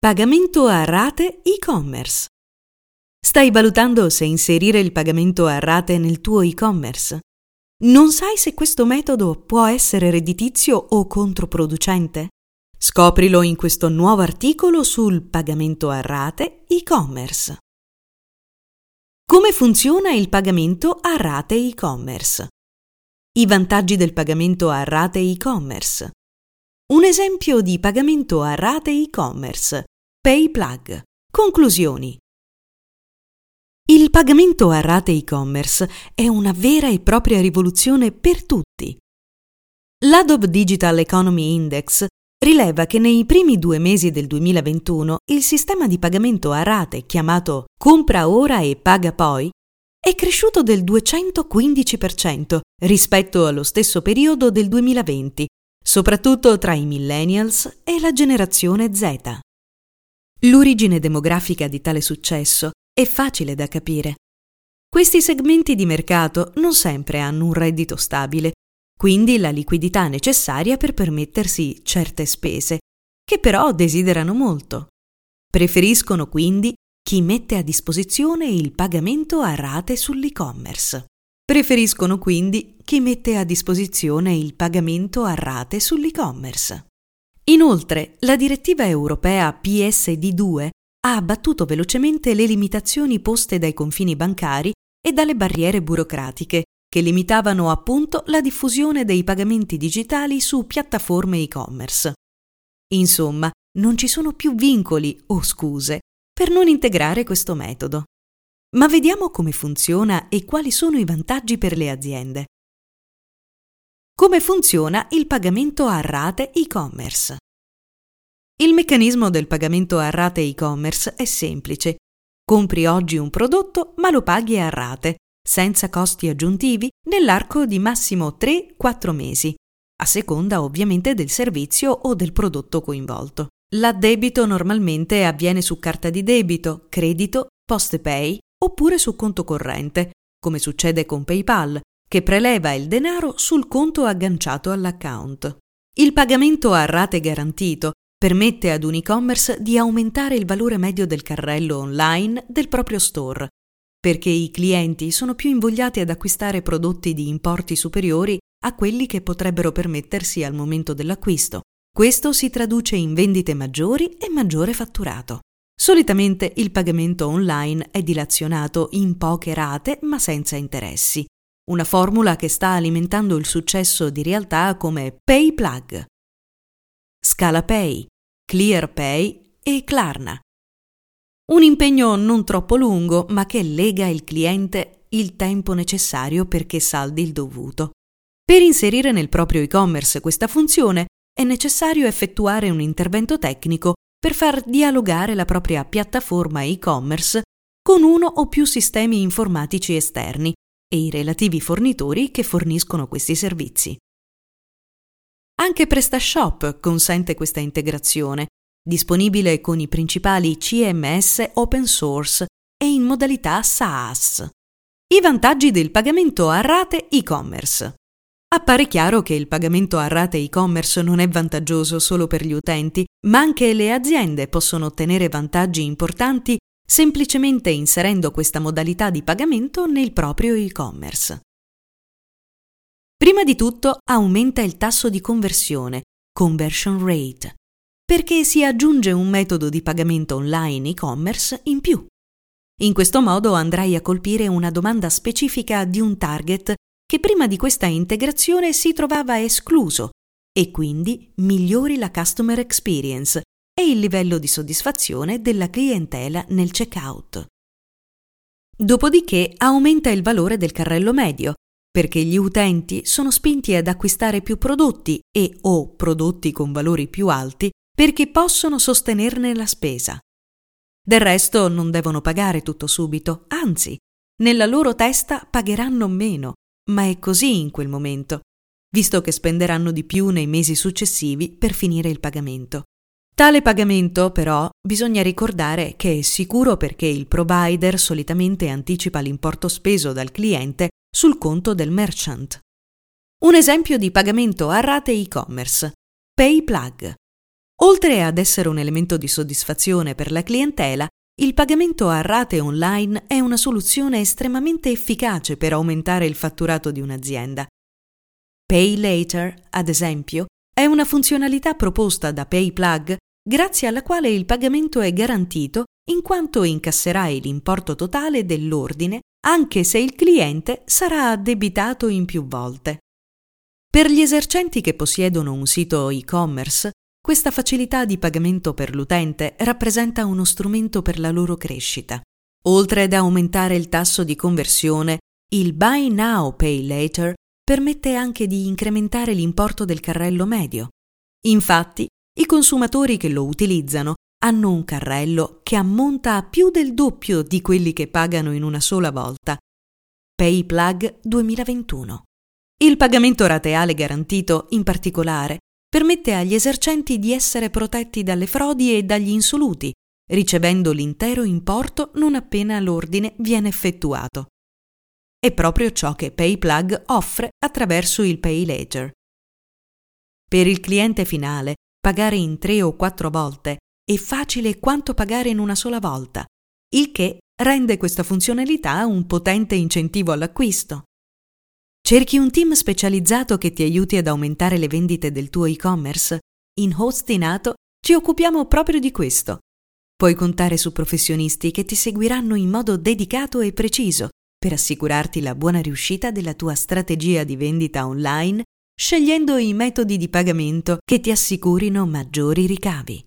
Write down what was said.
Pagamento a rate e-commerce. Stai valutando se inserire il pagamento a rate nel tuo e-commerce? Non sai se questo metodo può essere redditizio o controproducente? Scoprilo in questo nuovo articolo sul pagamento a rate e-commerce. Come funziona il pagamento a rate e-commerce? I vantaggi del pagamento a rate e-commerce. Un esempio di pagamento a rate e-commerce. PayPlug. Conclusioni. Il pagamento a rate e-commerce è una vera e propria rivoluzione per tutti. L'Adobe Digital Economy Index rileva che nei primi due mesi del 2021 il sistema di pagamento a rate chiamato Compra ora e paga poi è cresciuto del 215% rispetto allo stesso periodo del 2020, soprattutto tra i millennials e la generazione Z. L'origine demografica di tale successo è facile da capire. Questi segmenti di mercato non sempre hanno un reddito stabile quindi la liquidità necessaria per permettersi certe spese, che però desiderano molto. Preferiscono quindi chi mette a disposizione il pagamento a rate sull'e-commerce. Preferiscono quindi chi mette a disposizione il pagamento a rate sull'e-commerce. Inoltre, la direttiva europea PSD2 ha abbattuto velocemente le limitazioni poste dai confini bancari e dalle barriere burocratiche che limitavano appunto la diffusione dei pagamenti digitali su piattaforme e-commerce. Insomma, non ci sono più vincoli o scuse per non integrare questo metodo. Ma vediamo come funziona e quali sono i vantaggi per le aziende. Come funziona il pagamento a rate e-commerce? Il meccanismo del pagamento a rate e-commerce è semplice. Compri oggi un prodotto ma lo paghi a rate senza costi aggiuntivi, nell'arco di massimo 3-4 mesi, a seconda ovviamente del servizio o del prodotto coinvolto. L'addebito normalmente avviene su carta di debito, credito, post pay oppure su conto corrente, come succede con PayPal, che preleva il denaro sul conto agganciato all'account. Il pagamento a rate garantito permette ad un e-commerce di aumentare il valore medio del carrello online del proprio store, perché i clienti sono più invogliati ad acquistare prodotti di importi superiori a quelli che potrebbero permettersi al momento dell'acquisto. Questo si traduce in vendite maggiori e maggiore fatturato. Solitamente il pagamento online è dilazionato in poche rate ma senza interessi, una formula che sta alimentando il successo di realtà come PayPlug, ScalaPay, ClearPay e Klarna. Un impegno non troppo lungo, ma che lega il cliente il tempo necessario perché saldi il dovuto. Per inserire nel proprio e-commerce questa funzione è necessario effettuare un intervento tecnico per far dialogare la propria piattaforma e-commerce con uno o più sistemi informatici esterni e i relativi fornitori che forniscono questi servizi. Anche PrestaShop consente questa integrazione disponibile con i principali CMS open source e in modalità SaaS. I vantaggi del pagamento a rate e-commerce. Appare chiaro che il pagamento a rate e-commerce non è vantaggioso solo per gli utenti, ma anche le aziende possono ottenere vantaggi importanti semplicemente inserendo questa modalità di pagamento nel proprio e-commerce. Prima di tutto aumenta il tasso di conversione, conversion rate, perché si aggiunge un metodo di pagamento online e-commerce in più. In questo modo andrai a colpire una domanda specifica di un target che prima di questa integrazione si trovava escluso e quindi migliori la customer experience e il livello di soddisfazione della clientela nel checkout. Dopodiché aumenta il valore del carrello medio, perché gli utenti sono spinti ad acquistare più prodotti e o prodotti con valori più alti perché possono sostenerne la spesa. Del resto non devono pagare tutto subito, anzi, nella loro testa pagheranno meno, ma è così in quel momento, visto che spenderanno di più nei mesi successivi per finire il pagamento. Tale pagamento, però, bisogna ricordare che è sicuro perché il provider solitamente anticipa l'importo speso dal cliente sul conto del merchant. Un esempio di pagamento a rate e-commerce. PayPlug. Oltre ad essere un elemento di soddisfazione per la clientela, il pagamento a rate online è una soluzione estremamente efficace per aumentare il fatturato di un'azienda. Pay Later, ad esempio, è una funzionalità proposta da PayPlug grazie alla quale il pagamento è garantito in quanto incasserai l'importo totale dell'ordine anche se il cliente sarà addebitato in più volte. Per gli esercenti che possiedono un sito e-commerce, questa facilità di pagamento per l'utente rappresenta uno strumento per la loro crescita. Oltre ad aumentare il tasso di conversione, il Buy Now Pay Later permette anche di incrementare l'importo del carrello medio. Infatti, i consumatori che lo utilizzano hanno un carrello che ammonta a più del doppio di quelli che pagano in una sola volta. PayPlug 2021. Il pagamento rateale garantito, in particolare, permette agli esercenti di essere protetti dalle frodi e dagli insoluti, ricevendo l'intero importo non appena l'ordine viene effettuato. È proprio ciò che PayPlug offre attraverso il Pay Later. Per il cliente finale, pagare in tre o quattro volte è facile quanto pagare in una sola volta, il che rende questa funzionalità un potente incentivo all'acquisto. Cerchi un team specializzato che ti aiuti ad aumentare le vendite del tuo e-commerce? In Hostinato ci occupiamo proprio di questo. Puoi contare su professionisti che ti seguiranno in modo dedicato e preciso per assicurarti la buona riuscita della tua strategia di vendita online, scegliendo i metodi di pagamento che ti assicurino maggiori ricavi.